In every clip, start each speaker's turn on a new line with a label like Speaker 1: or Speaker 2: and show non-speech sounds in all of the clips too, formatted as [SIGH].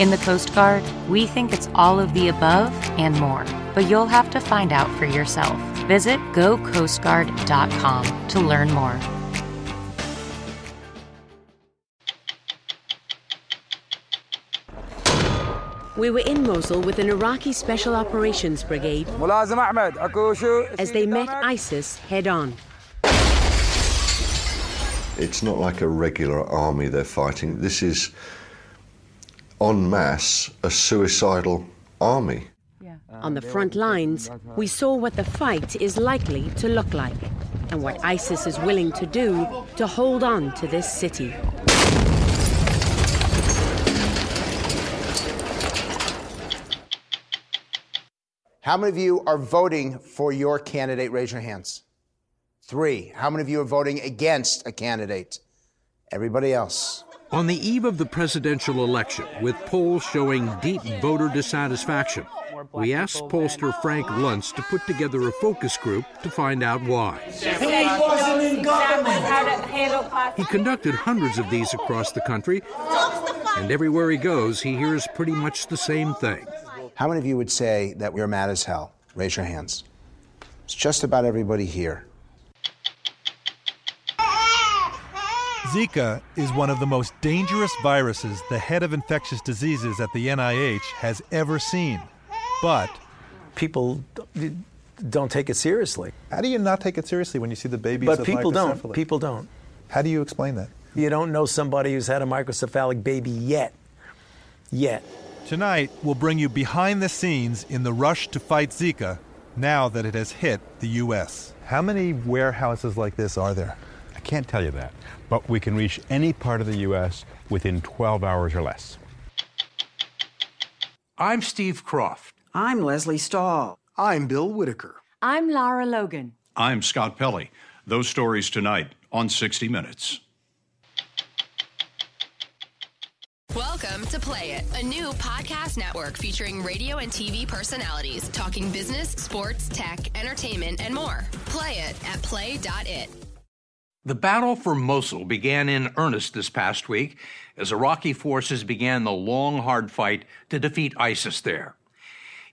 Speaker 1: In the Coast Guard, we think it's all of the above and more, but you'll have to find out for yourself. Visit gocoastguard.com to learn more.
Speaker 2: We were in Mosul with an Iraqi Special Operations Brigade as they met ISIS head on.
Speaker 3: It's not like a regular army they're fighting. This is en masse a suicidal army.
Speaker 2: On the front lines, we saw what the fight is likely to look like and what ISIS is willing to do to hold on to this city.
Speaker 4: How many of you are voting for your candidate? Raise your hands. Three. How many of you are voting against a candidate? Everybody else.
Speaker 5: On the eve of the presidential election, with polls showing deep voter dissatisfaction, we asked pollster Frank Luntz to put together a focus group to find out why. He conducted hundreds of these across the country, and everywhere he goes, he hears pretty much the same thing.
Speaker 4: How many of you would say that we're mad as hell? Raise your hands. It's just about everybody here.
Speaker 6: Zika is one of the most dangerous viruses the head of infectious diseases at the NIH has ever seen. But
Speaker 7: people don't take it seriously.
Speaker 6: How do you not take it seriously when you see the babies
Speaker 7: But
Speaker 6: with
Speaker 7: people don't. People don't.
Speaker 6: How do you explain that?
Speaker 7: You don't know somebody who's had a microcephalic baby yet. Yet.
Speaker 6: Tonight, we'll bring you behind the scenes in the rush to fight Zika now that it has hit the U.S. How many warehouses like this are there?
Speaker 8: I can't tell you that, but we can reach any part of the U.S. within 12 hours or less.
Speaker 9: I'm Steve Kroft.
Speaker 10: I'm Lesley Stahl.
Speaker 11: I'm Bill Whitaker.
Speaker 12: I'm Lara Logan.
Speaker 13: I'm Scott Pelley. Those stories tonight on 60 Minutes.
Speaker 14: Welcome to Play It, a new podcast network featuring radio and TV personalities talking business, sports, tech, entertainment, and more. Play it at play.it.
Speaker 5: The battle for Mosul began in earnest this past week as Iraqi forces began the long, hard fight to defeat ISIS there.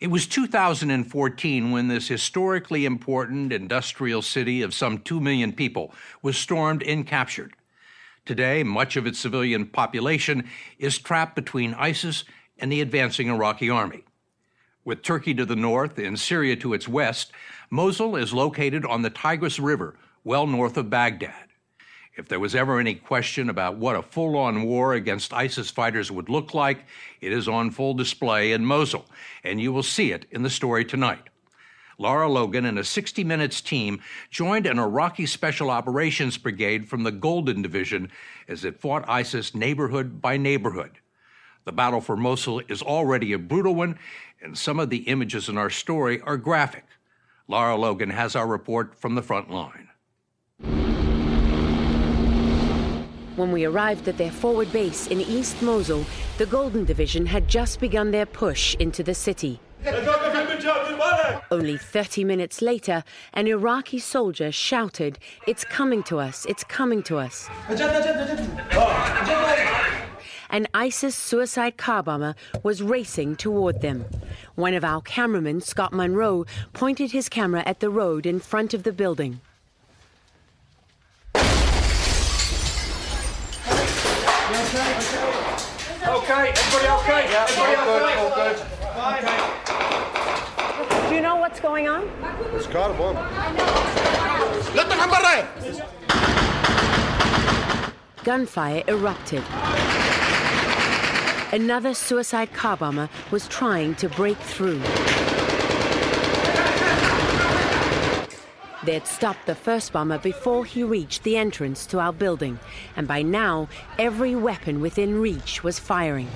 Speaker 5: It was 2014 when this historically important industrial city of some 2 million people was stormed and captured. Today, much of its civilian population is trapped between ISIS and the advancing Iraqi army. With Turkey to the north and Syria to its west, Mosul is located on the Tigris River, well north of Baghdad. If there was ever any question about what a full on war against ISIS fighters would look like, it is on full display in Mosul, and you will see it in the story tonight. Lara Logan and a 60 Minutes team joined an Iraqi Special Operations Brigade from the Golden Division as it fought ISIS neighborhood by neighborhood. The battle for Mosul is already a brutal one, and some of the images in our story are graphic. Lara Logan has our report from the front line.
Speaker 2: When we arrived at their forward base in East Mosul, the Golden Division had just begun their push into the city. Only 30 minutes later, an Iraqi soldier shouted, It's coming to us, it's coming to us. An ISIS suicide car bomber was racing toward them. One of our cameramen, Scott Monroe, pointed his camera at the road in front of the building.
Speaker 9: Okay, everybody okay? Yeah, everybody all okay? good, all good.
Speaker 2: Do you know what's going on?
Speaker 3: It's got a bomb.
Speaker 2: Gunfire erupted. Another suicide car bomber was trying to break through. They'd stopped the first bomber before he reached the entrance to our building, and by now, every weapon within reach was firing.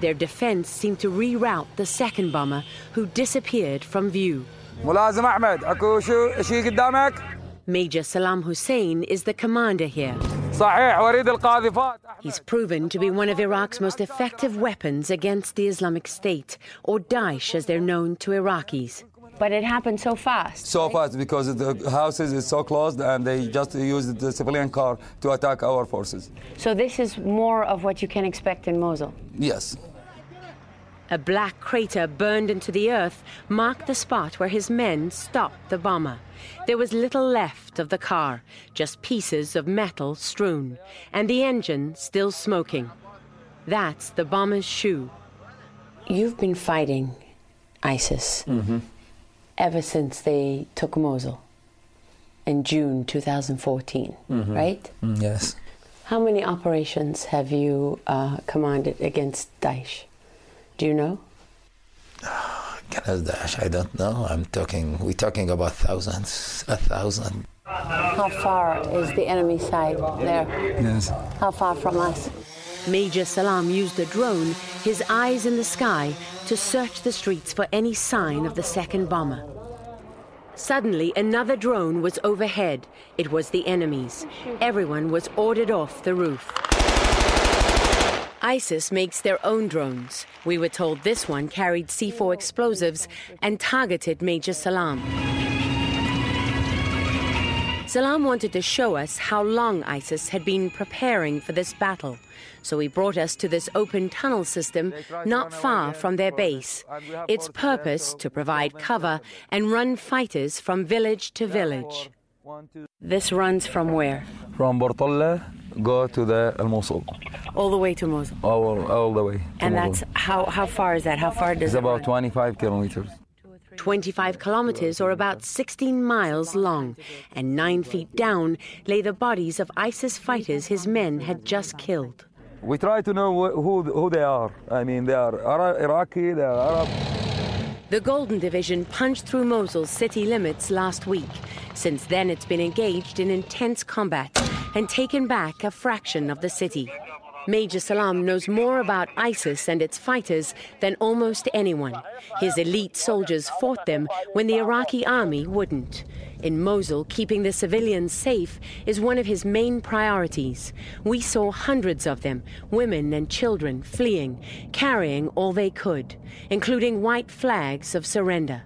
Speaker 2: Their defense seemed to reroute the second bomber, who disappeared from view.
Speaker 10: ملازم احمد اكو شو شيء قدامك؟
Speaker 2: Major Salam Hussein is the commander here.
Speaker 10: صحيح وريد القاذفات
Speaker 2: He's proven to be one of Iraq's most effective weapons against the Islamic State, or Daesh as they're known to Iraqis. But it happened so fast.
Speaker 10: So fast because the houses is so closed and they just used the civilian car to attack our forces.
Speaker 2: So this is more of what you can expect in Mosul.
Speaker 10: Yes.
Speaker 2: A black crater burned into the earth marked the spot where his men stopped the bomber. There was little left of the car, just pieces of metal strewn, and the engine still smoking. That's the bomber's shoe. You've been fighting ISIS mm-hmm. Ever since they took Mosul in June 2014, right?
Speaker 7: Yes.
Speaker 2: How many operations have you uh, commanded against Daesh? Do you know? [SIGHS]
Speaker 11: Against Daesh, I don't know. I'm talking. We're talking about thousands, a thousand.
Speaker 2: How far is the enemy side there?
Speaker 10: Yes.
Speaker 2: How far from us? Major Salam used a drone, his eyes in the sky, to search the streets for any sign of the second bomber. Suddenly, another drone was overhead. It was the enemy's. Everyone was ordered off the roof. ISIS makes their own drones. We were told this one carried C4 explosives and targeted Major Salam. Salam wanted to show us how long ISIS had been preparing for this battle, so he brought us to this open tunnel system not far from their base. Its purpose to provide cover and run fighters from village to village. This runs from where?
Speaker 10: From Bartella, go to the Al Mosul.
Speaker 2: All the way to Mosul.
Speaker 10: All, all the way.
Speaker 2: And that's how how far is that? How far does
Speaker 10: It's
Speaker 2: it
Speaker 10: about
Speaker 2: run?
Speaker 10: 25 kilometers.
Speaker 2: 25 kilometers or about 16 miles long, and 9 feet down lay the bodies of ISIS fighters his men had just killed.
Speaker 10: We try to know wh- who who they are. I mean, they are Iraqi, they are Arab.
Speaker 2: The Golden Division punched through Mosul's city limits last week. Since then, it's been engaged in intense combat and taken back a fraction of the city. Major Salam knows more about ISIS and its fighters than almost anyone. His elite soldiers fought them when the Iraqi army wouldn't. In Mosul, keeping the civilians safe is one of his main priorities. We saw hundreds of them, women and children, fleeing, carrying all they could, including white flags of surrender.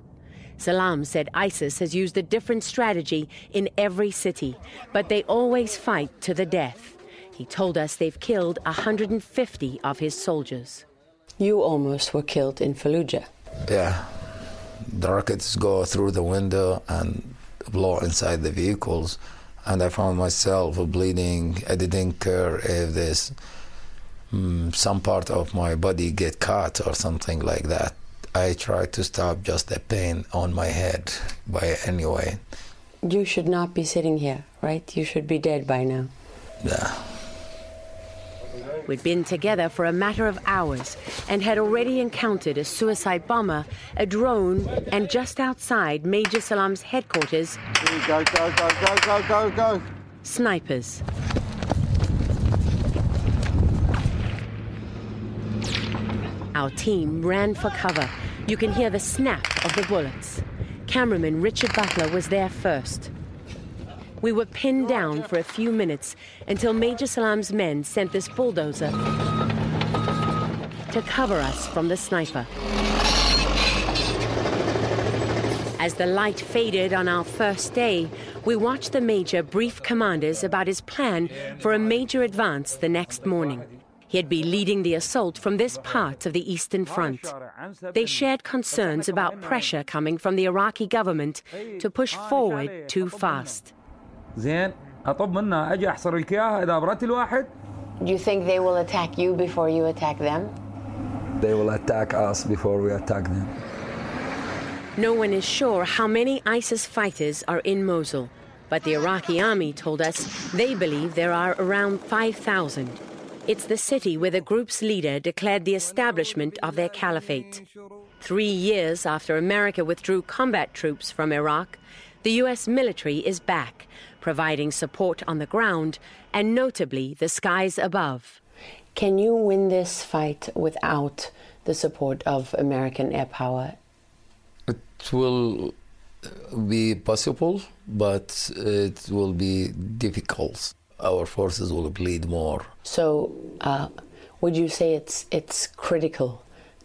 Speaker 2: Salam said ISIS has used a different strategy in every city, but they always fight to the death. He told us they've killed 150 of his soldiers. You almost were killed in Fallujah.
Speaker 11: Yeah, the rockets go through the window and blow inside the vehicles, and I found myself bleeding. I didn't care if this mm, some part of my body get cut or something like that. I tried to stop just the pain on my head by any way.
Speaker 2: You should not be sitting here, right? You should be dead by now.
Speaker 11: Yeah.
Speaker 2: We'd been together for a matter of hours and had already encountered a suicide bomber, a drone, and just outside Major Salam's headquarters,
Speaker 3: Go, go, go, go, go, go, go.
Speaker 2: snipers. Our team ran for cover. You can hear the snap of the bullets. Cameraman Richard Butler was there first. We were pinned down for a few minutes until Major Salam's men sent this bulldozer to cover us from the sniper. As the light faded on our first day, we watched the Major brief commanders about his plan for a major advance the next morning. He'd be leading the assault from this part of the Eastern Front. They shared concerns about pressure coming from the Iraqi government to push forward too fast.
Speaker 10: زين اطب منها اجي احصر لك اياها اذا برت الواحد
Speaker 2: Do you think they will attack you before you attack them?
Speaker 10: they will attack us before we attack them
Speaker 2: No one is sure how many ISIS fighters are in Mosul, but the Iraqi army told us they believe there are around 5,000. It's the city where the group's leader declared the establishment of their caliphate. Three years after America withdrew combat troops from Iraq, the U.S. military is back, providing support on the ground and notably the skies above. Can you win this fight without the support of American air power?
Speaker 11: It will be possible, but it will be difficult. Our forces will bleed more.
Speaker 2: So, uh, would you say it's it's critical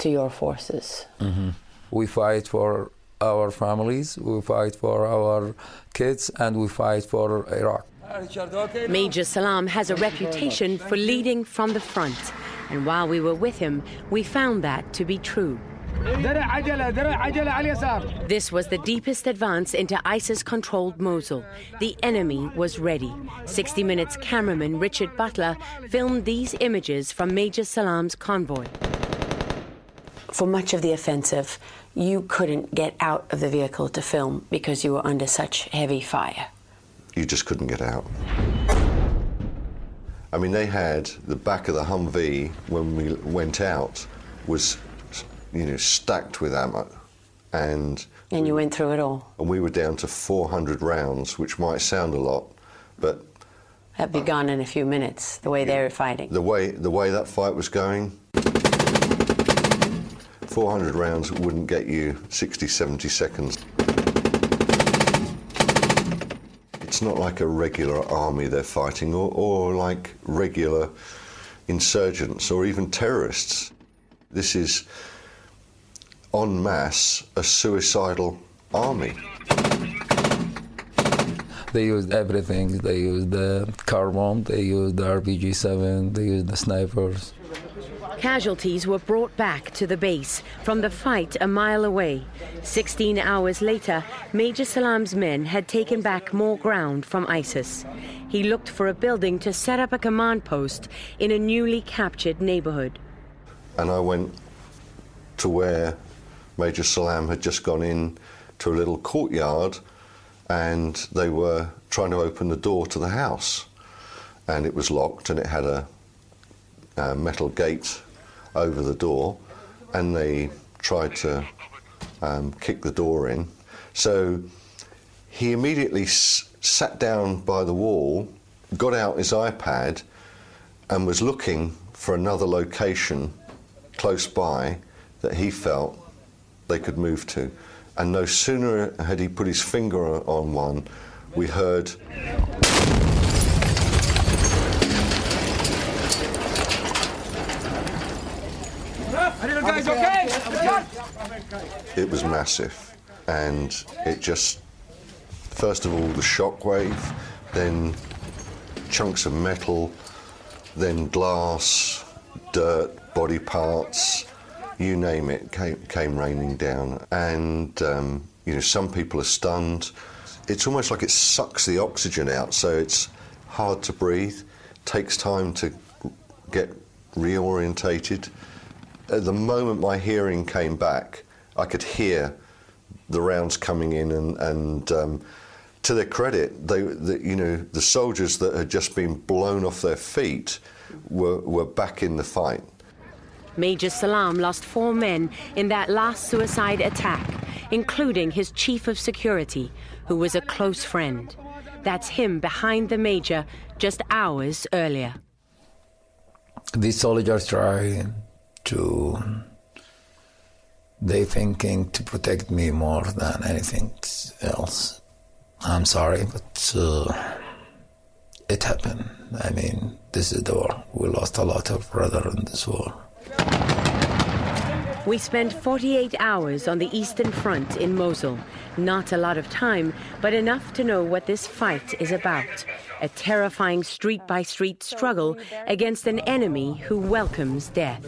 Speaker 2: to your forces?
Speaker 11: Mhm. We fight for our families, we fight for our kids, and we fight for Iraq.
Speaker 2: Major Salam has a reputation for leading from the front, and while we were with him, we found that to be true. This was the deepest advance into ISIS controlled Mosul. The enemy was ready. 60 Minutes cameraman Richard Butler filmed these images from Major Salam's convoy. For much of the offensive, you couldn't get out of the vehicle to film because you were under such heavy fire.
Speaker 3: You just couldn't get out. I mean, they had the back of the Humvee when we went out was, you know, stacked with ammo, and
Speaker 2: And you went through it all.
Speaker 3: and we were down to 400 rounds, which might sound a lot, but
Speaker 2: That'd be gone in a few minutes, the way they were fighting.
Speaker 3: the way the way that fight was going, 400 rounds wouldn't get you 60, 70 seconds. It's not like a regular army they're fighting, or, or like regular insurgents or even terrorists. This is en masse a suicidal army.
Speaker 11: They used everything. They used the car bomb, they used the RPG 7, they used the snipers.
Speaker 2: Casualties were brought back to the base from the fight a mile away. 16 hours later, Major Salam's men had taken back more ground from ISIS. He looked for a building to set up a command post in a newly captured neighborhood.
Speaker 3: and I went to where Major Salam had just gone in to a little courtyard and they were trying to open the door to the house and it was locked and it had a, a metal gate over the door and they tried to um, kick the door in so he immediately s- sat down by the wall got out his iPad and was looking for another location close by that he felt they could move to. And no sooner had he put his finger on one, we heard
Speaker 9: Are you guys okay?
Speaker 3: It was massive. And it just, first of all, the shockwave, then chunks of metal, then glass, dirt, body parts, you name it, came, came raining down. And, um, you know, some people are stunned. It's almost like it sucks the oxygen out, so it's hard to breathe, takes time to get reorientated. At the moment my hearing came back, I could hear the rounds coming in and, and um, to their credit, they, the, you know, the soldiers that had just been blown off their feet were, were back in the fight.
Speaker 2: Major Salam lost four men in that last suicide attack, including his chief of security, who was a close friend. That's him behind the major just hours earlier.
Speaker 11: These soldiers try to. They thinking to protect me more than anything else. I'm sorry, but uh, it happened. I mean, this is the war. We lost a lot of brother in this war.
Speaker 2: We spent 48 hours on the Eastern Front in Mosul. Not a lot of time, but enough to know what this fight is about. A terrifying street by street struggle against an enemy who welcomes death.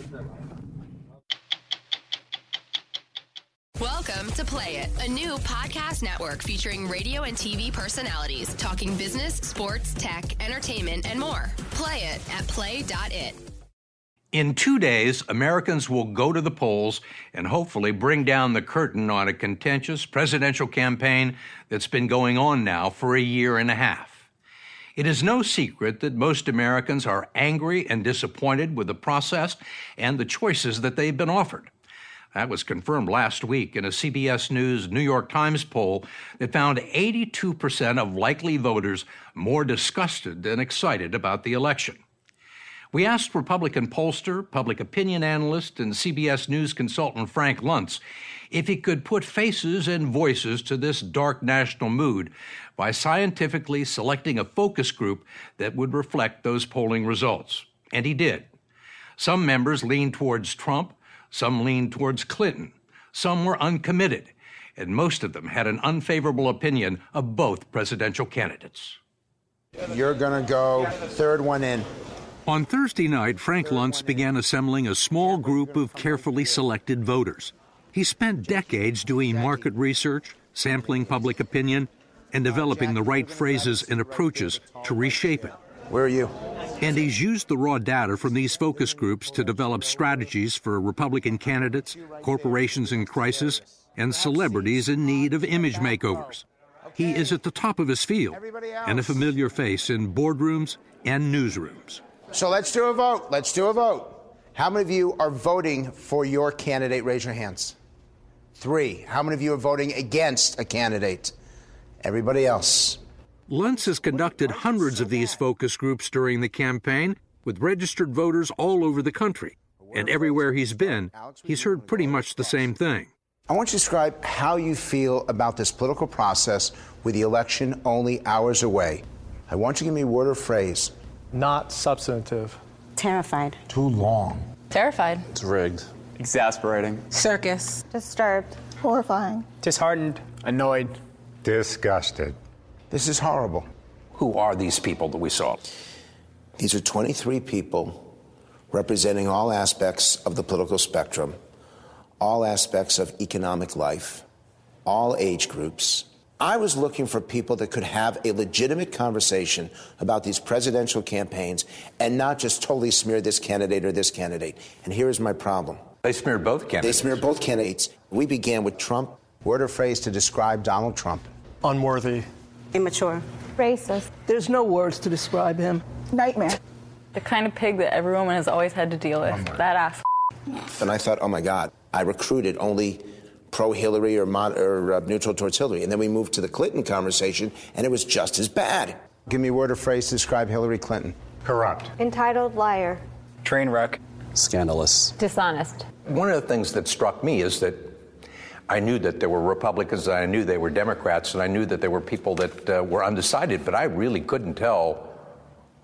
Speaker 14: Welcome to Play It, a new podcast network featuring radio and TV personalities talking business, sports, tech, entertainment, and more. Play it at play.it.
Speaker 5: In two days, Americans will go to the polls and hopefully bring down the curtain on a contentious presidential campaign that's been going on now for a year and a half. It is no secret that most Americans are angry and disappointed with the process and the choices that they've been offered. That was confirmed last week in a CBS News New York Times poll that found 82% of likely voters more disgusted than excited about the election. We asked Republican pollster, public opinion analyst, and CBS News consultant Frank Luntz if he could put faces and voices to this dark national mood by scientifically selecting a focus group that would reflect those polling results. And he did. Some members leaned towards Trump, some leaned towards Clinton, some were uncommitted, and most of them had an unfavorable opinion of both presidential candidates.
Speaker 4: You're going to go third one in.
Speaker 5: On Thursday night, Frank Luntz began assembling a small group of carefully selected voters. He spent decades doing market research, sampling public opinion, and developing the right phrases and approaches to reshape it.
Speaker 4: Where are you?
Speaker 5: And he's used the raw data from these focus groups to develop strategies for Republican candidates, corporations in crisis, and celebrities in need of image makeovers. He is at the top of his field and a familiar face in boardrooms and newsrooms.
Speaker 4: So let's do a vote. Let's do a vote. How many of you are voting for your candidate? Raise your hands. Three. How many of you are voting against a candidate? Everybody else.
Speaker 5: Luntz has conducted hundreds of these focus groups during the campaign with registered voters all over the country. And everywhere he's been, he's heard pretty much the same thing.
Speaker 4: I want you to describe how you feel about this political process with the election only hours away. I want you to give me a word or phrase.
Speaker 12: Not substantive.
Speaker 15: Terrified.
Speaker 4: Too long.
Speaker 15: Terrified.
Speaker 12: It's rigged. Exasperating.
Speaker 15: Circus.
Speaker 16: Disturbed. Horrifying.
Speaker 12: Disheartened. Annoyed.
Speaker 8: Disgusted.
Speaker 4: This is horrible.
Speaker 5: Who are these people that we saw?
Speaker 4: These are 23 people representing all aspects of the political spectrum, all aspects of economic life, all age groups. I was looking for people that could have a legitimate conversation about these presidential campaigns and not just totally smear this candidate or this candidate. And here is my problem.
Speaker 5: They smeared both candidates.
Speaker 4: They smeared both candidates. We began with Trump. Word or phrase to describe Donald Trump?
Speaker 12: Unworthy.
Speaker 16: Immature. Racist.
Speaker 17: There's no words to describe him.
Speaker 16: Nightmare.
Speaker 15: The kind of pig that every woman has always had to deal with. That ass.
Speaker 4: And I thought, oh my God, I recruited only pro Hillary or, mod- or uh, neutral towards Hillary. And then we moved to the Clinton conversation, and it was just as bad. Give me a word or phrase to describe Hillary Clinton.
Speaker 8: Corrupt.
Speaker 16: Entitled liar.
Speaker 12: Train wreck.
Speaker 18: Scandalous.
Speaker 15: Dishonest.
Speaker 5: One of the things that struck me is that I knew that there were Republicans, and I knew they were Democrats, and I knew that there were people that uh, were undecided, but I really couldn't tell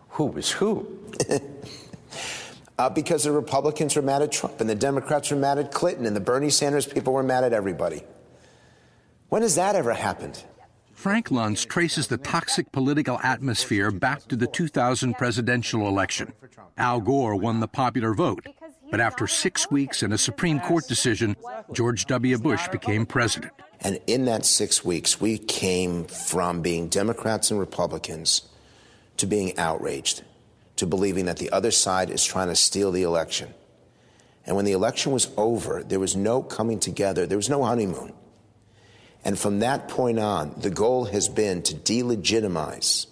Speaker 5: who was who. [LAUGHS]
Speaker 4: uh, because the Republicans were mad at Trump, and the Democrats were mad at Clinton, and the Bernie Sanders people were mad at everybody. When has that ever happened?
Speaker 5: Frank Luntz traces the toxic political atmosphere back to the 2000 presidential election. Al Gore won the popular vote, but after six weeks and a Supreme Court decision, George W. Bush became president.
Speaker 4: And in that six weeks, we came from being Democrats and Republicans to being outraged, to believing that the other side is trying to steal the election. And when the election was over, there was no coming together, there was no honeymoon. And from that point on, the goal has been to delegitimize,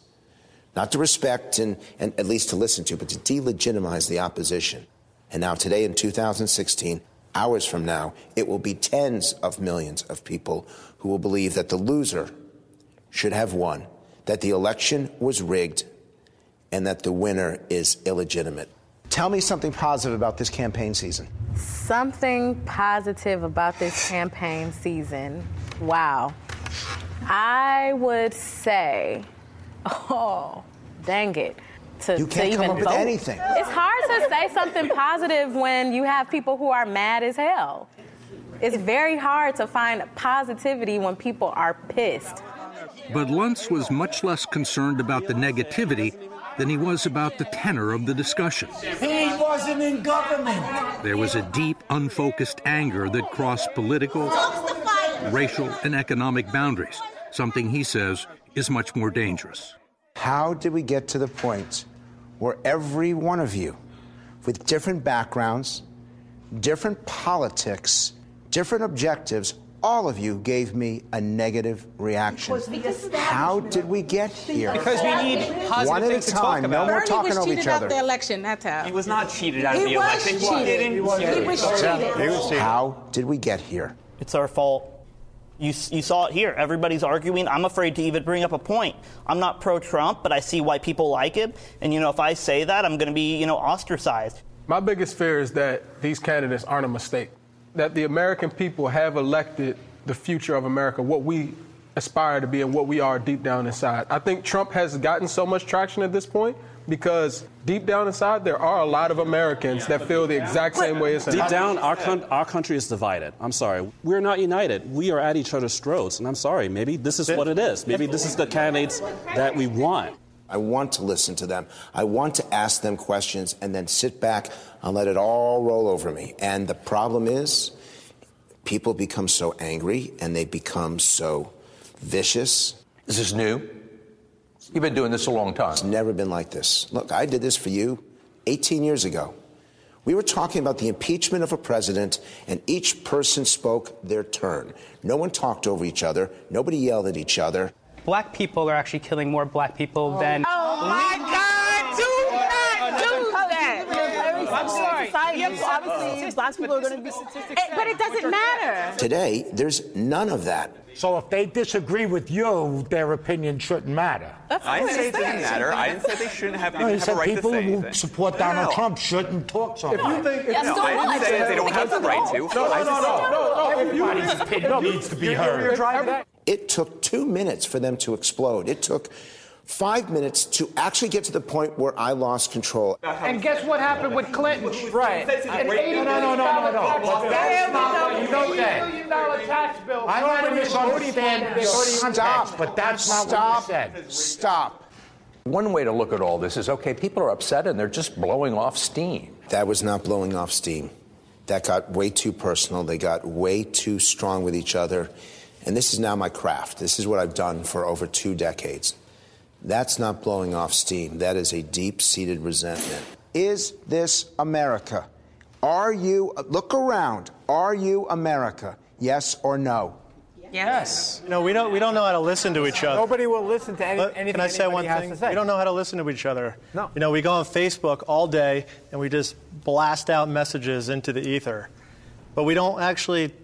Speaker 4: not to respect and, and at least to listen to, but to delegitimize the opposition. And now, today in 2016, hours from now, it will be tens of millions of people who will believe that the loser should have won, that the election was rigged, and that the winner is illegitimate.
Speaker 18: Tell me something positive about this campaign season.
Speaker 15: Something positive about this campaign season. Wow. I would say, [LAUGHS] oh, dang it. To,
Speaker 18: You can't
Speaker 15: to
Speaker 18: come
Speaker 15: even
Speaker 18: up with
Speaker 15: vote.
Speaker 18: anything.
Speaker 15: It's hard to say something positive when you have people who are mad as hell. It's very hard to find positivity when people are pissed.
Speaker 5: But Luntz was much less concerned about the negativity than he was about the tenor of the discussion.
Speaker 19: He wasn't in government.
Speaker 5: There was a deep, unfocused anger that crossed political, racial, and economic boundaries, something he says is much more dangerous.
Speaker 4: How did we get to the point where every one of you, with different backgrounds, different politics, different objectives, all of you gave me a negative reaction? How did we get here?
Speaker 12: Because we need positive
Speaker 4: One at a
Speaker 12: things to talk
Speaker 4: time. No more
Speaker 12: Bernie
Speaker 4: talking
Speaker 12: was
Speaker 4: over
Speaker 12: cheated
Speaker 4: each
Speaker 12: out
Speaker 4: other.
Speaker 12: the
Speaker 20: election, that's how.
Speaker 12: He was not cheated out of the election.
Speaker 20: cheated.
Speaker 12: didn't
Speaker 20: He was
Speaker 12: cheat.
Speaker 20: He was cheated.
Speaker 4: How did we get here?
Speaker 21: It's our fault. You, you saw it here. Everybody's arguing. I'm afraid to even bring up a point. I'm not pro Trump, but I see why people like him. And, you know, if I say that, I'm going to be, you know, ostracized.
Speaker 22: My biggest fear is that these candidates aren't a mistake. That the American people have elected the future of America, what we aspire to be and what we are deep down inside. I think Trump has gotten so much traction at this point because deep down inside there are a lot of Americans that feel the exact same way as him.
Speaker 23: Deep down, our, con- our country is divided. I'm sorry. We're not united. We are at each other's throats. And I'm sorry. Maybe this is what it is. Maybe this is the candidates that we want.
Speaker 4: I want to listen to them. I want to ask them questions and then sit back and let it all roll over me. And the problem is, people become so angry and they become so vicious.
Speaker 5: This is new. You've been doing this a long time.
Speaker 4: It's never been like this. Look, I did this for you 18 years ago. We were talking about the impeachment of a president, and each person spoke their turn. No one talked over each other, nobody yelled at each other.
Speaker 12: Black people are actually killing more black people oh than.
Speaker 20: Oh my God! Do not do that.
Speaker 15: I'm sorry.
Speaker 20: Yes, obviously, black people are going to be. But it doesn't matter.
Speaker 4: Today, there's none of that.
Speaker 19: So if they disagree with you, their opinion shouldn't matter.
Speaker 12: I didn't say it didn't matter. I didn't say they shouldn't have, they
Speaker 19: No, you
Speaker 12: didn't have a
Speaker 19: said
Speaker 12: right to
Speaker 19: people
Speaker 12: say
Speaker 19: who support Donald
Speaker 12: no.
Speaker 19: Trump shouldn't talk so
Speaker 22: If you
Speaker 19: much.
Speaker 22: think, if
Speaker 12: No,
Speaker 22: you
Speaker 12: I didn't say they don't have the right to.
Speaker 22: No,
Speaker 12: I
Speaker 22: no,
Speaker 12: just-
Speaker 22: no, no, no, no. If you-
Speaker 19: Everybody's opinion needs to be heard.
Speaker 22: you're driving that-
Speaker 4: It took two minutes for them to explode. It took five minutes to actually get to the point where I lost control.
Speaker 9: And guess what happened with Clinton? Right. An
Speaker 19: No,
Speaker 9: $80
Speaker 19: no, no, no, no, no.
Speaker 9: tax bill.
Speaker 19: that's not what you
Speaker 9: $80
Speaker 19: said.
Speaker 9: million dollar tax bill.
Speaker 19: I don't want to misunderstand the context,
Speaker 4: Stop.
Speaker 19: but that's not
Speaker 4: Stop.
Speaker 19: what you said.
Speaker 4: Stop.
Speaker 5: One way to look at all this is okay, people are upset and they're just blowing off steam.
Speaker 4: That was not blowing off steam. That got way too personal. They got way too strong with each other. And this is now my craft. This is what I've done for over two decades. That's not blowing off steam. That is a deep seated resentment. Is this America? Are you, look around, are you America? Yes or no?
Speaker 24: Yes. No, we don't. We don't know how to listen to each other.
Speaker 9: Nobody will listen to any,
Speaker 24: Let-
Speaker 9: anything
Speaker 24: Can I say one thing?
Speaker 9: say.
Speaker 24: We don't know how to listen to each other.
Speaker 9: No.
Speaker 24: You know, we go on Facebook all day and we just blast out messages into the ether, but we don't actually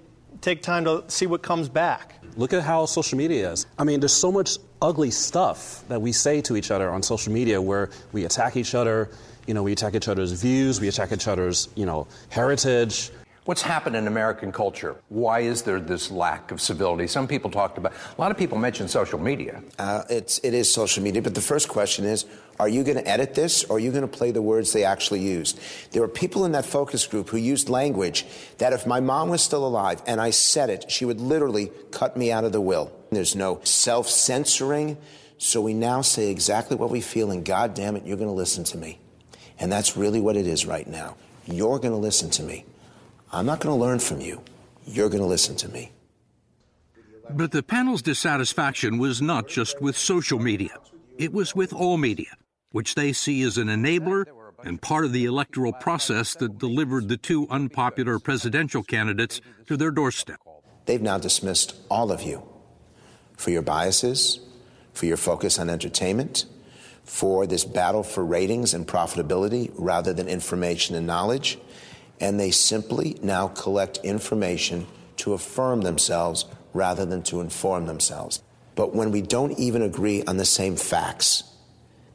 Speaker 24: take time to see what comes back.
Speaker 23: Look at how social media is. I mean, there's so much ugly stuff that we say to each other on social media where we attack each other. You know, we attack each other's views, we attack each other's, you know, heritage.
Speaker 5: What's happened in American culture? Why is there this lack of civility? Some people talked about, a lot of people mentioned social media.
Speaker 4: Uh, it's, it is social media, but the first question is are you going to edit this or are you going to play the words they actually used? There were people in that focus group who used language that if my mom was still alive and I said it, she would literally cut me out of the will. There's no self censoring, so we now say exactly what we feel, and God damn it, you're going to listen to me. And that's really what it is right now. You're going to listen to me. I'm not going to learn from you. You're going to listen to me.
Speaker 5: But the panel's dissatisfaction was not just with social media, it was with all media, which they see as an enabler and part of the electoral process that delivered the two unpopular presidential candidates to their doorstep.
Speaker 4: They've now dismissed all of you for your biases, for your focus on entertainment, for this battle for ratings and profitability rather than information and knowledge. And they simply now collect information to affirm themselves rather than to inform themselves. But when we don't even agree on the same facts,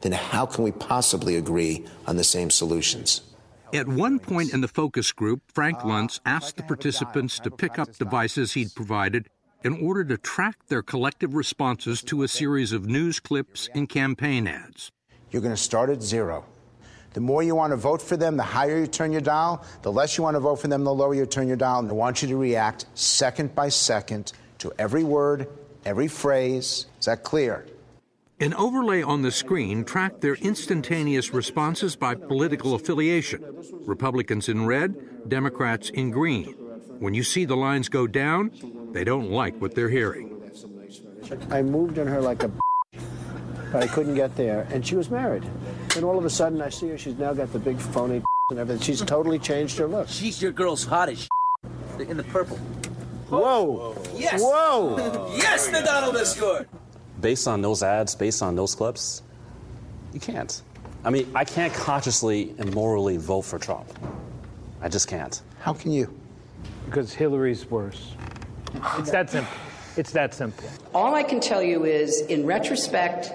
Speaker 4: then how can we possibly agree on the same solutions?
Speaker 5: At one point in the focus group, Frank Luntz asked the participants to pick up devices he'd provided in order to track their collective responses to a series of news clips and campaign ads.
Speaker 18: You're going to start at zero. The more you want to vote for them, the higher you turn your dial. The less you want to vote for them, the lower you turn your dial. And I want you to react second by second to every word, every phrase. Is that clear?
Speaker 5: An overlay on the screen tracked their instantaneous responses by political affiliation Republicans in red, Democrats in green. When you see the lines go down, they don't like what they're hearing.
Speaker 25: I moved on her like a but I couldn't get there. And she was married. And all of a sudden, I see her. She's now got the big phony and everything. She's totally changed her look.
Speaker 26: She's your girl's hottest in the purple.
Speaker 25: Whoa!
Speaker 26: Yes!
Speaker 25: Whoa! [LAUGHS]
Speaker 26: yes, the Donald is good!
Speaker 23: Based on those ads, based on those clips, you can't. I mean, I can't consciously and morally vote for Trump. I just can't.
Speaker 18: How can you?
Speaker 27: Because Hillary's worse. It's that simple. It's that simple.
Speaker 28: All I can tell you is, in retrospect,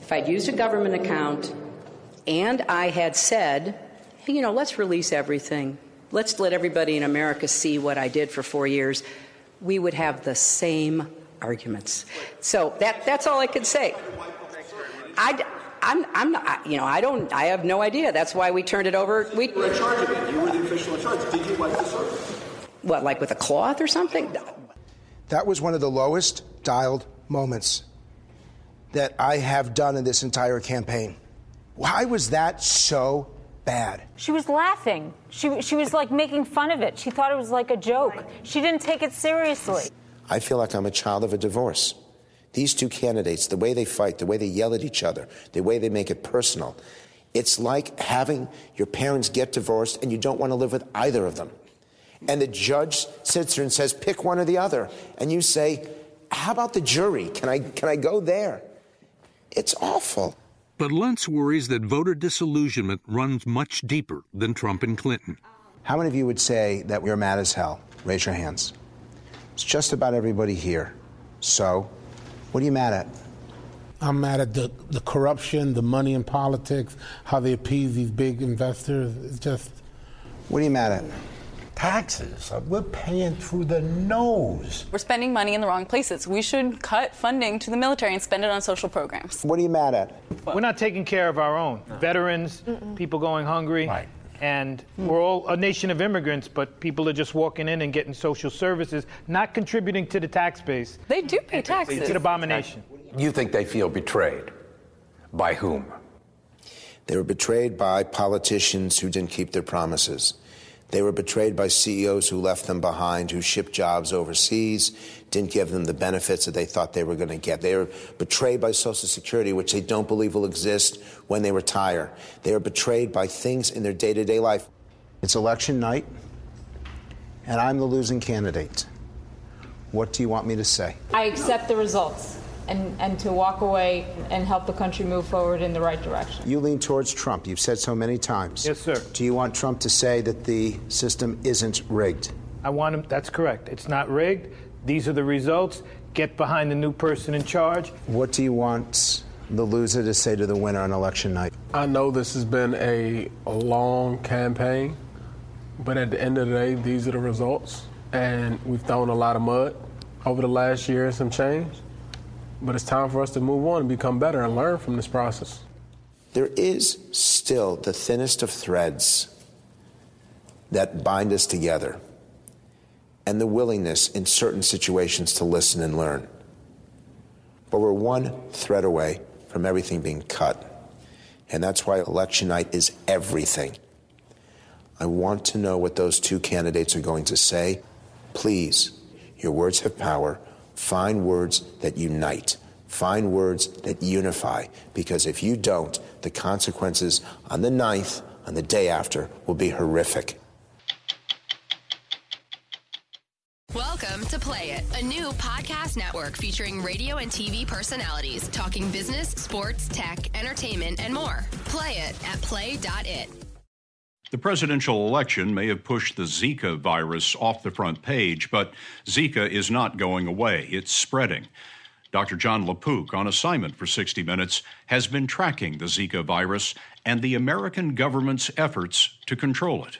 Speaker 28: if I'd used a government account and I had said, hey, you know, let's release everything, let's let everybody in America see what I did for four years, we would have the same arguments. So that, that's all I could say. I, I'm, I'm not, you know, I don't, I have no idea. That's why we turned it over. We,
Speaker 29: You were in charge of it. You were the official in charge. Did you wipe the circle?
Speaker 28: What, like with a cloth or something?
Speaker 18: That was one of the lowest dialed moments that I have done in this entire campaign. Why was that so bad?
Speaker 30: She was laughing. She, she was like making fun of it. She thought it was like a joke. She didn't take it seriously.
Speaker 4: I feel like I'm a child of a divorce. These two candidates, the way they fight, the way they yell at each other, the way they make it personal, it's like having your parents get divorced and you don't want to live with either of them. And the judge sits there and says, pick one or the other. And you say, how about the jury? Can I, can I go there? It's awful.
Speaker 5: But Luntz worries that voter disillusionment runs much deeper than Trump and Clinton.
Speaker 18: How many of you would say that we're mad as hell? Raise your hands. It's just about everybody here. So, what are you mad at?
Speaker 31: I'm mad at the, the corruption, the money in politics, how they appease these big investors. It's just.
Speaker 18: What are you mad at?
Speaker 19: Taxes. Uh, we're paying through the nose.
Speaker 32: We're spending money in the wrong places. We should cut funding to the military and spend it on social programs.
Speaker 18: What are you mad at?
Speaker 27: We're not taking care of our own. Veterans, people going hungry.
Speaker 19: Right.
Speaker 27: And we're all a nation of immigrants, but people are just walking in and getting social services, not contributing to the tax base.
Speaker 32: They do pay taxes.
Speaker 27: It's an abomination.
Speaker 33: You think they feel betrayed? By whom?
Speaker 4: They were betrayed by politicians who didn't keep their promises. They were betrayed by CEOs who left them behind, who shipped jobs overseas, didn't give them the benefits that they thought they were going to get. They were betrayed by Social Security, which they don't believe will exist when they retire. They are betrayed by things in their day to day life.
Speaker 18: It's election night, and I'm the losing candidate. What do you want me to say?
Speaker 30: I accept the results and, and to walk away and help the country move forward in the right direction.
Speaker 18: You lean towards Trump. You've said so many times.
Speaker 27: Yes, sir.
Speaker 18: Do you want Trump to say that the system isn't rigged?
Speaker 27: I want him, that's correct. It's not rigged. These are the results. Get behind the new person in charge.
Speaker 18: What do you want the loser to say to the winner on election night?
Speaker 22: I know this has been a, a long campaign, but at the end of the day, these are the results. And we've thrown a lot of mud over the last year and some change. But it's time for us to move on and become better and learn from this process.
Speaker 4: There is still the thinnest of threads that bind us together and the willingness in certain situations to listen and learn. But we're one thread away from everything being cut. And that's why election night is everything. I want to know what those two candidates are going to say. Please, your words have power. Find words that unite. Find words that unify. Because if you don't, the consequences on the 9th, on the day after, will be horrific.
Speaker 14: Welcome to Play It, a new podcast network featuring radio and TV personalities talking business, sports, tech, entertainment, and more. Play it at play.it.
Speaker 34: The presidential election may have pushed the Zika virus off the front page, but Zika is not going away. It's spreading. Dr. Jon LaPook, on assignment for 60 Minutes, has been tracking the Zika virus and the American government's efforts to control it.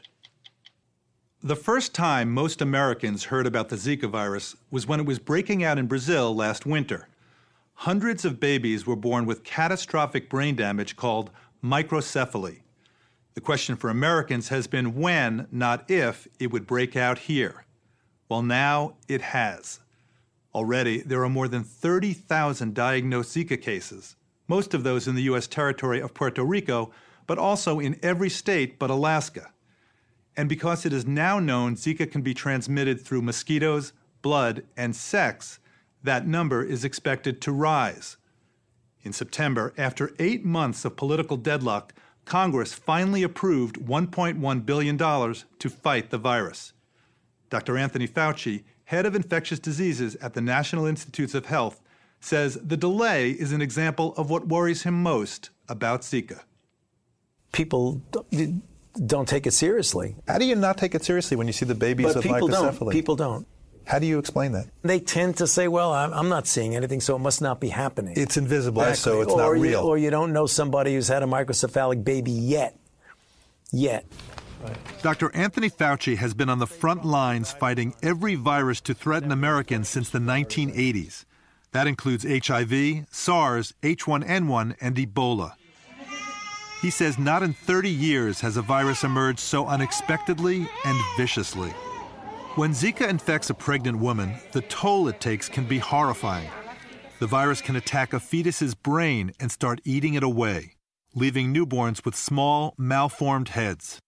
Speaker 35: The first time most Americans heard about the Zika virus was when it was breaking out in Brazil last winter. Hundreds of babies were born with catastrophic brain damage called microcephaly. The question for Americans has been when, not if, it would break out here. Well, now it has. Already, there are more than 30,000 diagnosed Zika cases, most of those in the U.S. territory of Puerto Rico, but also in every state but Alaska. And because it is now known Zika can be transmitted through mosquitoes, blood, and sex, that number is expected to rise. In September, after eight months of political deadlock, Congress finally approved $1.1 billion to fight the virus. Dr. Anthony Fauci, head of infectious diseases at the National Institutes of Health, says the delay is an example of what worries him most about Zika.
Speaker 36: People don't take it seriously.
Speaker 37: How do you not take it seriously when you see the babies
Speaker 36: but
Speaker 37: with
Speaker 36: people
Speaker 37: microcephaly?
Speaker 36: Don't. People don't.
Speaker 37: How do you explain that?
Speaker 36: They tend to say, well, I'm not seeing anything, so it must not be happening.
Speaker 37: It's invisible,
Speaker 36: exactly.
Speaker 37: so it's
Speaker 36: or
Speaker 37: not
Speaker 36: you,
Speaker 37: real.
Speaker 36: or you don't know somebody who's had a microcephalic baby yet. Yet.
Speaker 35: Dr. Anthony Fauci has been on the front lines fighting every virus to threaten Americans since the 1980s. That includes HIV, SARS, H1N1, and Ebola. He says not in 30 years has a virus emerged so unexpectedly and viciously. When Zika infects a pregnant woman, the toll it takes can be horrifying. The virus can attack a fetus's brain and start eating it away, leaving newborns with small, malformed heads.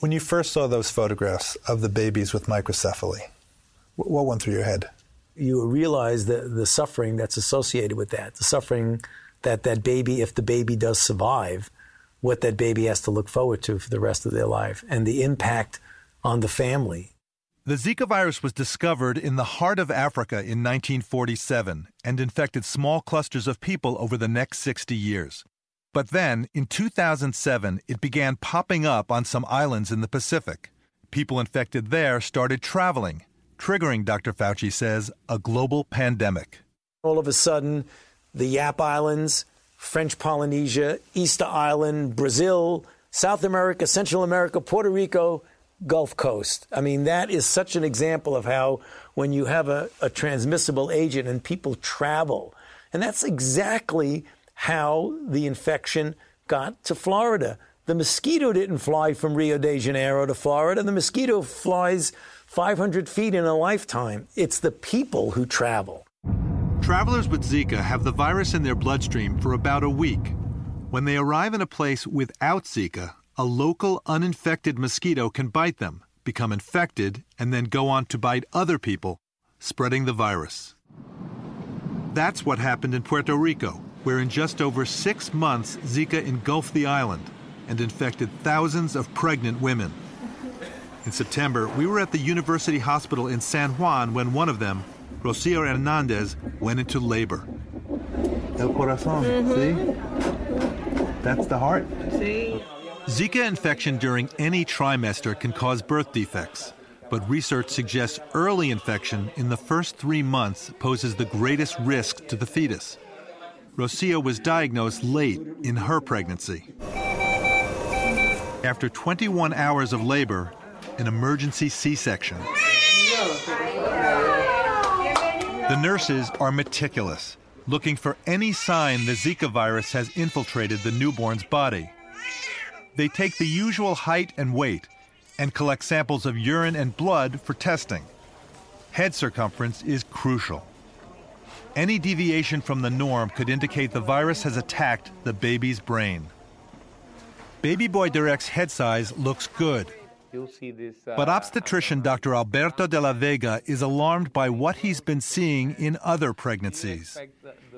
Speaker 37: When you first saw those photographs of the babies with microcephaly, what went through your head?
Speaker 36: You realize the, the suffering that's associated with that, the suffering that that baby, if the baby does survive, what that baby has to look forward to for the rest of their life, and the impact on the family.
Speaker 35: The Zika virus was discovered in the heart of Africa in 1947 and infected small clusters of people over the next 60 years. But then, in 2007, it began popping up on some islands in the Pacific. People infected there started traveling, triggering, Dr. Fauci says, a global pandemic.
Speaker 36: All of a sudden, the Yap Islands, French Polynesia, Easter Island, Brazil, South America, Central America, Puerto Rico, Gulf Coast. I mean, that is such an example of how when you have a, a transmissible agent and people travel, and that's exactly how the infection got to Florida. The mosquito didn't fly from Rio de Janeiro to Florida. The mosquito flies 500 feet in a lifetime. It's the people who travel.
Speaker 35: Travelers with Zika have the virus in their bloodstream for about a week. When they arrive in a place without Zika, a local uninfected mosquito can bite them, become infected, and then go on to bite other people, spreading the virus. That's what happened in Puerto Rico, where in just over six months, Zika engulfed the island and infected thousands of pregnant women. In September, we were at the University Hospital in San Juan when one of them, Rocio Hernandez, went into labor.
Speaker 37: El corazón, mm-hmm. see? That's the heart.
Speaker 20: See?
Speaker 35: Zika infection during any trimester can cause birth defects, but research suggests early infection in the first three months poses the greatest risk to the fetus. Rocio was diagnosed late in her pregnancy. After 21 hours of labor, an emergency C section. The nurses are meticulous, looking for any sign the Zika virus has infiltrated the newborn's body. They take the usual height and weight and collect samples of urine and blood for testing. Head circumference is crucial. Any deviation from the norm could indicate the virus has attacked the baby's brain. Baby Boy Direct's head size looks good. But obstetrician Dr. Alberto de la Vega is alarmed by what he's been seeing in other pregnancies.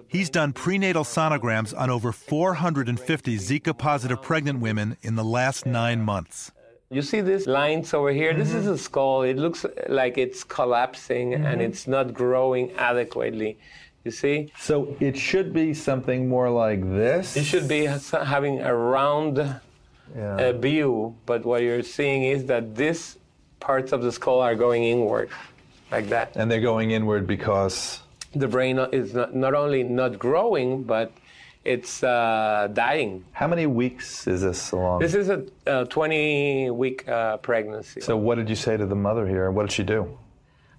Speaker 35: He's done prenatal sonograms on over 450 Zika positive pregnant women in the last nine months.
Speaker 38: You see these lines over here? This is a skull. It looks like it's collapsing and
Speaker 39: Mhm.
Speaker 38: it's not growing adequately. You see?
Speaker 39: So it should be something more like this.
Speaker 38: It should be having a round uh, view, but what you're seeing is that these parts of the skull are going inward, like that.
Speaker 39: And they're going inward because
Speaker 38: The brain is not, not only not growing, but it's uh, dying.
Speaker 39: how many weeks is this along?
Speaker 38: This is a, uh 20 week uh, pregnancy.
Speaker 39: so what did you say to the mother here? What did she do?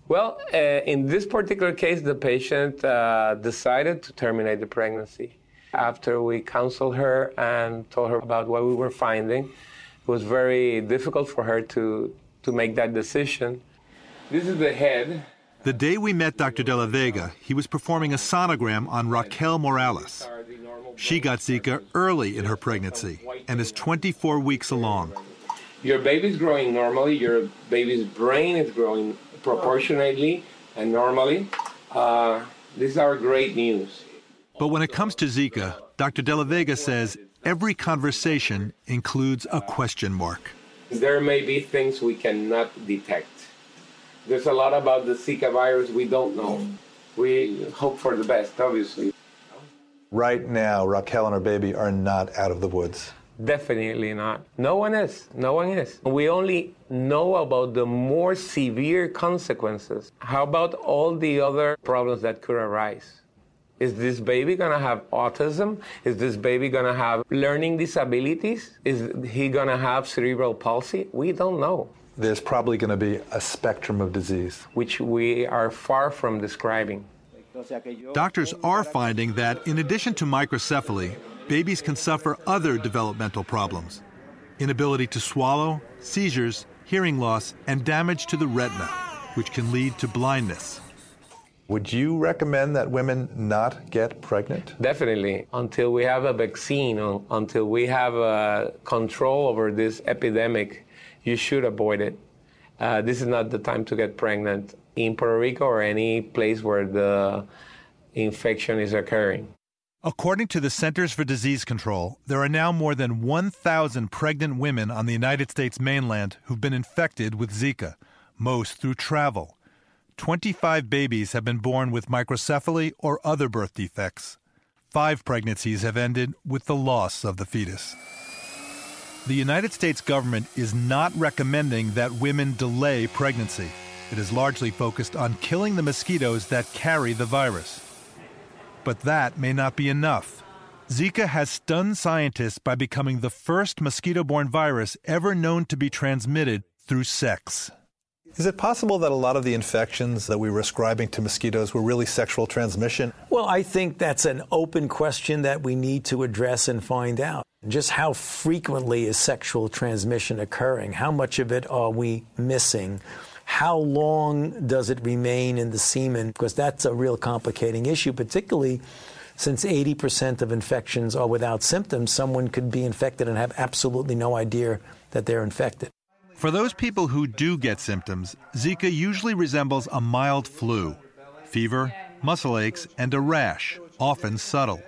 Speaker 38: Well, uh, in this particular case, the patient uh, decided to terminate the pregnancy. After we counseled her and told her about what we were finding, it was very difficult for her to, to make that decision. This is the head.
Speaker 35: The day we met Dr. De La Vega, he was performing a sonogram on Raquel Morales. She got Zika early in her pregnancy and is 24 weeks along.
Speaker 38: Your baby's growing normally, your baby's brain is growing proportionately and normally. Uh, these are great news.
Speaker 35: But when it comes to Zika, Dr. De La Vega says every conversation includes a question mark.
Speaker 38: There may be things we cannot detect. There's a lot about the Zika virus we don't know. We hope for the best, obviously.
Speaker 39: Right now, Raquel and her baby are not out of the woods.
Speaker 38: Definitely not. No one is. No one is. We only know about the more severe consequences. How about all the other problems that could arise? Is this baby going to have autism? Is this baby going to have learning disabilities? Is he going to have cerebral palsy? We don't know,
Speaker 39: There's probably going to be a spectrum of disease.
Speaker 38: which we are far from describing.
Speaker 35: Doctors are finding that in addition to microcephaly, babies can suffer other developmental problems inability to swallow, seizures, hearing loss, and damage to the retina, which can lead to blindness.
Speaker 39: Would you recommend that women not get pregnant?
Speaker 38: Definitely. Until we have a vaccine, until we have uh, control over this epidemic, you should avoid it. Uh, this is not the time to get pregnant in Puerto Rico or any place where the infection is occurring.
Speaker 35: According to the Centers for Disease Control, there are now more than 1,000 pregnant women on the United States mainland who've been infected with Zika, most through travel. 25 babies have been born with microcephaly or other birth defects. Five pregnancies have ended with the loss of the fetus. The United States government is not recommending that women delay pregnancy. It is largely focused on killing the mosquitoes that carry the virus. But that may not be enough. Zika has stunned scientists by becoming the first mosquito borne virus ever known to be transmitted through sex.
Speaker 39: Is it possible that a lot of the infections that we were ascribing to mosquitoes were really sexual transmission?
Speaker 36: Well, I think that's an open question that we need to address and find out. Just how frequently is sexual transmission occurring? How much of it are we missing? How long does it remain in the semen? Because that's a real complicating issue, particularly since 80% of infections are without symptoms. Someone could be infected and have absolutely no idea that they're infected.
Speaker 35: For those people who do get symptoms, Zika usually resembles a mild flu fever, muscle aches, and a rash, often subtle.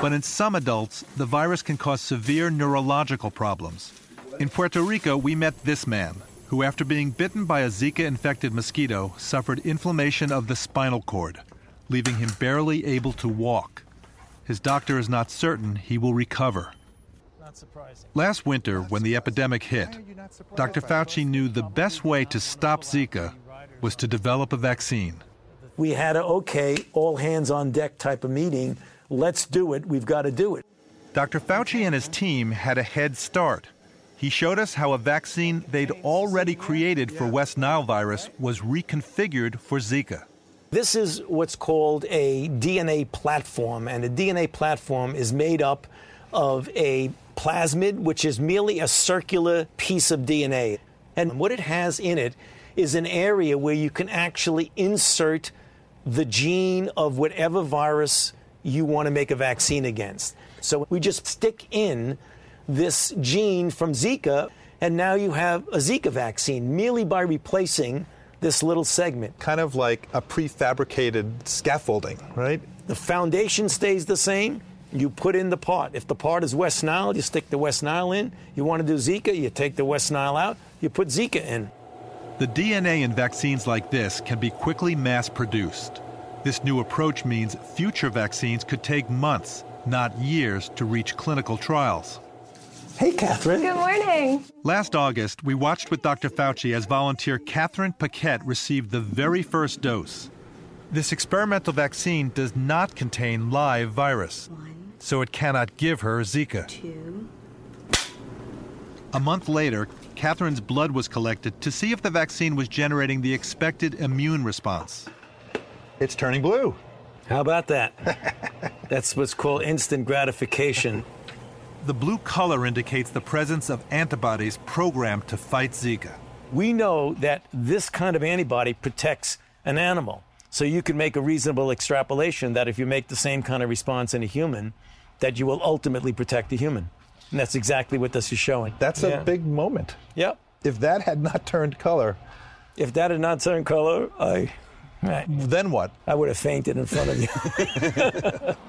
Speaker 35: But in some adults, the virus can cause severe neurological problems. In Puerto Rico, we met this man who, after being bitten by a Zika infected mosquito, suffered inflammation of the spinal cord, leaving him barely able to walk. His doctor is not certain he will recover. Last winter, when the epidemic hit, Dr. Fauci knew the best way to stop Zika was to develop a vaccine.
Speaker 36: We had a okay, all hands on deck type of meeting. Let's do it. We've got to do it.
Speaker 35: Dr. Fauci and his team had a head start. He showed us how a vaccine they'd already created for West Nile virus was reconfigured for Zika.
Speaker 36: This is what's called a DNA platform, and a DNA platform is made up of a plasmid, which is merely a circular piece of DNA. And what it has in it is an area where you can actually insert the gene of whatever virus you want to make a vaccine against. So we just stick in this gene from Zika, and now you have a Zika vaccine merely by replacing this little segment.
Speaker 39: Kind of like a prefabricated scaffolding, right?
Speaker 36: The foundation stays the same, You put in the part. If the part is West Nile, you stick the West Nile in. You want to do Zika, you take the West Nile out, you put Zika in.
Speaker 35: The DNA in vaccines like this can be quickly mass produced. This new approach means future vaccines could take months, not years, to reach clinical trials.
Speaker 36: Hey, Catherine.
Speaker 40: Good morning.
Speaker 35: Last August, we watched with Dr. Fauci as volunteer Catherine Paquette received the very first dose. This experimental vaccine does not contain live virus, so it cannot give her Zika.
Speaker 40: Two.
Speaker 35: A month later, Catherine's blood was collected to see if the vaccine was generating the expected immune response.
Speaker 39: It's turning blue.
Speaker 36: How about that? [LAUGHS] That's what's called instant gratification.
Speaker 35: The blue color indicates the presence of antibodies programmed to fight Zika.
Speaker 36: We know that this kind of antibody protects an animal. So you can make a reasonable extrapolation that if you make the same kind of response in a human, that you will ultimately protect the human. And that's exactly what this is showing.
Speaker 39: That's
Speaker 36: Yeah.
Speaker 39: a big moment.
Speaker 36: Yep.
Speaker 39: If that had not turned color,
Speaker 36: If that had not turned color, I.
Speaker 39: Then what?
Speaker 36: I would have fainted in front of you. [LAUGHS]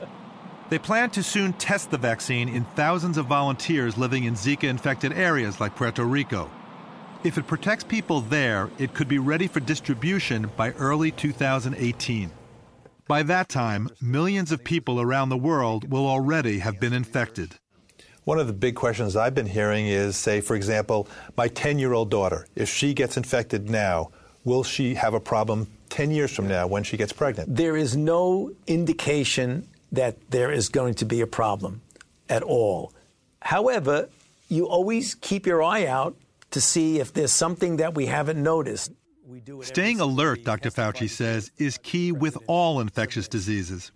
Speaker 35: They plan to soon test the vaccine in thousands of volunteers living in Zika infected areas like Puerto Rico. If it protects people there, it could be ready for distribution by early 2018. By that time, millions of people around the world will already have been infected.
Speaker 39: One of the big questions I've been hearing is say, for example, my 10 year old daughter, if she gets infected now, will she have a problem 10 years from now when she gets pregnant?
Speaker 36: there is no indication that there is going to be a problem at all. However, you always keep your eye out to see if there's something that we haven't noticed.
Speaker 35: Staying alert, Dr. Fauci says, is key with all infectious diseases.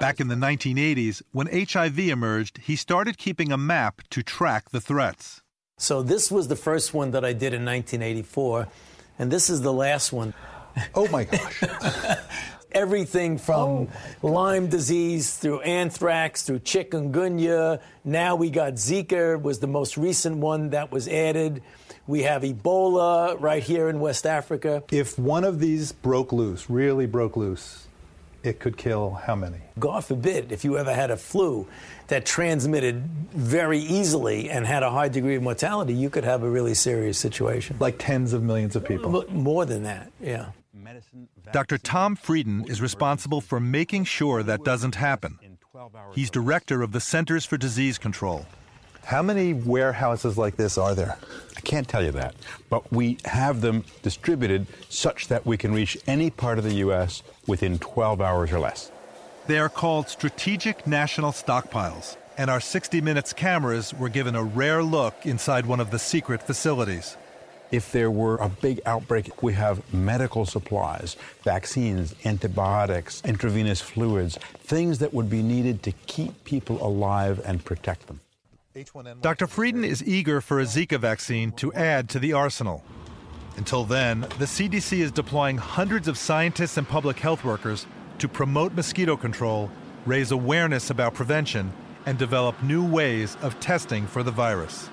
Speaker 35: Back in the 1980s, when HIV emerged, he started keeping a map to track the threats.
Speaker 36: So this was the first one that I did in 1984, and this is the last one. [LAUGHS]
Speaker 39: Oh my gosh. [LAUGHS]
Speaker 36: Everything from oh Lyme disease through anthrax through chikungunya. Now we got Zika was the most recent one that was added. We have Ebola right here in West Africa.
Speaker 39: If one of these broke loose, really broke loose, it could kill how many?
Speaker 36: God forbid, if you ever had a flu that transmitted very easily and had a high degree of mortality, you could have a really serious situation.
Speaker 39: Like tens of millions of people.
Speaker 36: More than that, yeah.
Speaker 35: Dr. Tom Frieden is responsible for making sure that doesn't happen. He's director of the Centers for Disease Control.
Speaker 39: How many warehouses like this are there?
Speaker 41: Can't tell you that, but we have them distributed such that we can reach any part of the U.S. within 12 hours or less.
Speaker 35: They are called strategic national stockpiles, and our 60 Minutes cameras were given a rare look inside one of the secret facilities.
Speaker 41: If there were a big outbreak, we have medical supplies, vaccines, antibiotics, intravenous fluids, things that would be needed to keep people alive and protect them.
Speaker 35: Dr. Frieden is eager for a Zika vaccine to add to the arsenal. Until then, the CDC is deploying hundreds of scientists and public health workers to promote mosquito control, raise awareness about prevention, and develop new ways of testing for the virus.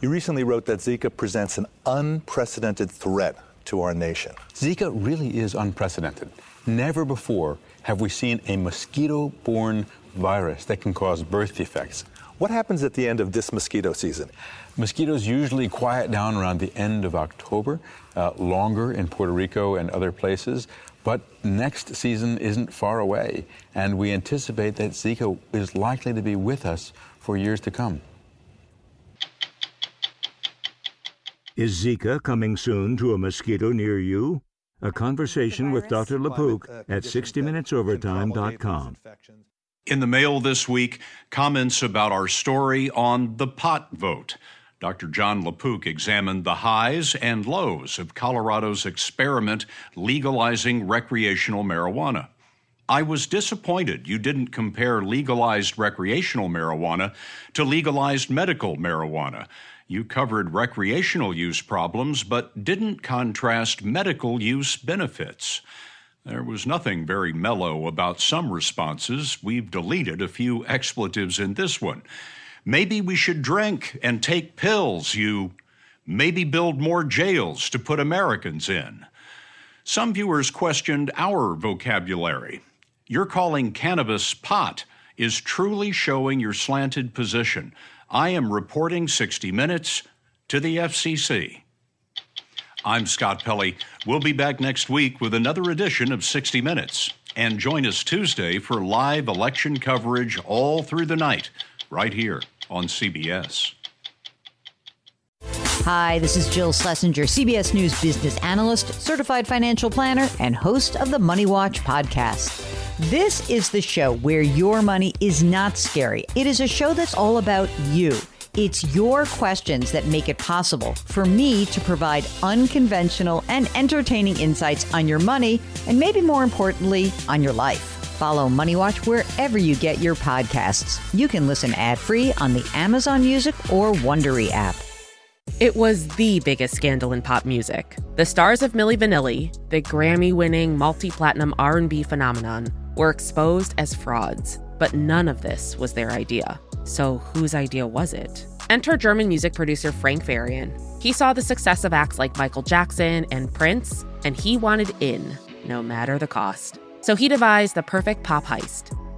Speaker 39: You recently wrote that Zika presents an unprecedented threat to our nation.
Speaker 41: Zika really is unprecedented. Never before have we seen a mosquito borne virus that can cause birth defects.
Speaker 39: What happens at the end of this mosquito season?
Speaker 41: Mosquitoes usually quiet down around the end of October, uh, longer in Puerto Rico and other places. But next season isn't far away, and we anticipate that Zika is likely to be with us for years to come.
Speaker 42: Is Zika coming soon to a mosquito near you? A conversation with Dr. LaPook at 60minutesovertime.com.
Speaker 34: In the mail this week, comments about our story on the pot vote. Dr. Jon LaPook examined the highs and lows of Colorado's experiment legalizing recreational marijuana. I was disappointed you didn't compare legalized recreational marijuana to legalized medical marijuana. You covered recreational use problems, but didn't contrast medical use benefits. There was nothing very mellow about some responses. We've deleted a few expletives in this one. Maybe we should drink and take pills, you. Maybe build more jails to put Americans in. Some viewers questioned our vocabulary. You're calling cannabis pot is truly showing your slanted position. I am reporting 60 Minutes to the FCC. I'm Scott Pelley. We'll be back next week with another edition of 60 Minutes. And join us Tuesday for live election coverage all through the night, right here on CBS.
Speaker 40: Hi, this is Jill Schlesinger, CBS News business analyst, certified financial planner, and host of the Money Watch podcast. This is the show where your money is not scary. It is a show that's all about you. It's your questions that make it possible for me to provide unconventional and entertaining insights on your money, and maybe more importantly, on your life. Follow Money Watch wherever you get your podcasts. You can listen ad free on the Amazon Music or Wondery app.
Speaker 43: It was the biggest scandal in pop music. The stars of Milli Vanilli, the Grammy-winning multi-platinum R&B phenomenon, were exposed as frauds, but none of this was their idea. So whose idea was it? Enter German music producer Frank Farian. He saw the success of acts like Michael Jackson and Prince, and he wanted in, no matter the cost. So he devised the perfect pop heist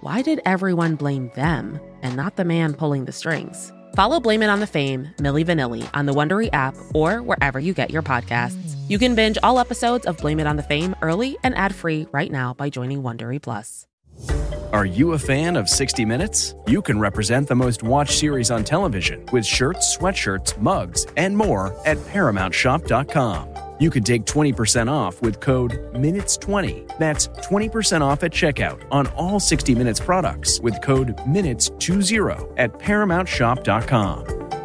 Speaker 43: why did everyone blame them and not the man pulling the strings? Follow Blame It on the Fame, Milli Vanilli, on the Wondery app or wherever you get your podcasts. You can binge all episodes of Blame It on the Fame early and ad free right now by joining Wondery Plus.
Speaker 44: Are you a fan of 60 Minutes? You can represent the most watched series on television with shirts, sweatshirts, mugs, and more at ParamountShop.com. You can take 20% off with code MINUTES20. That's 20% off at checkout on all 60 Minutes products with code MINUTES20 at ParamountShop.com.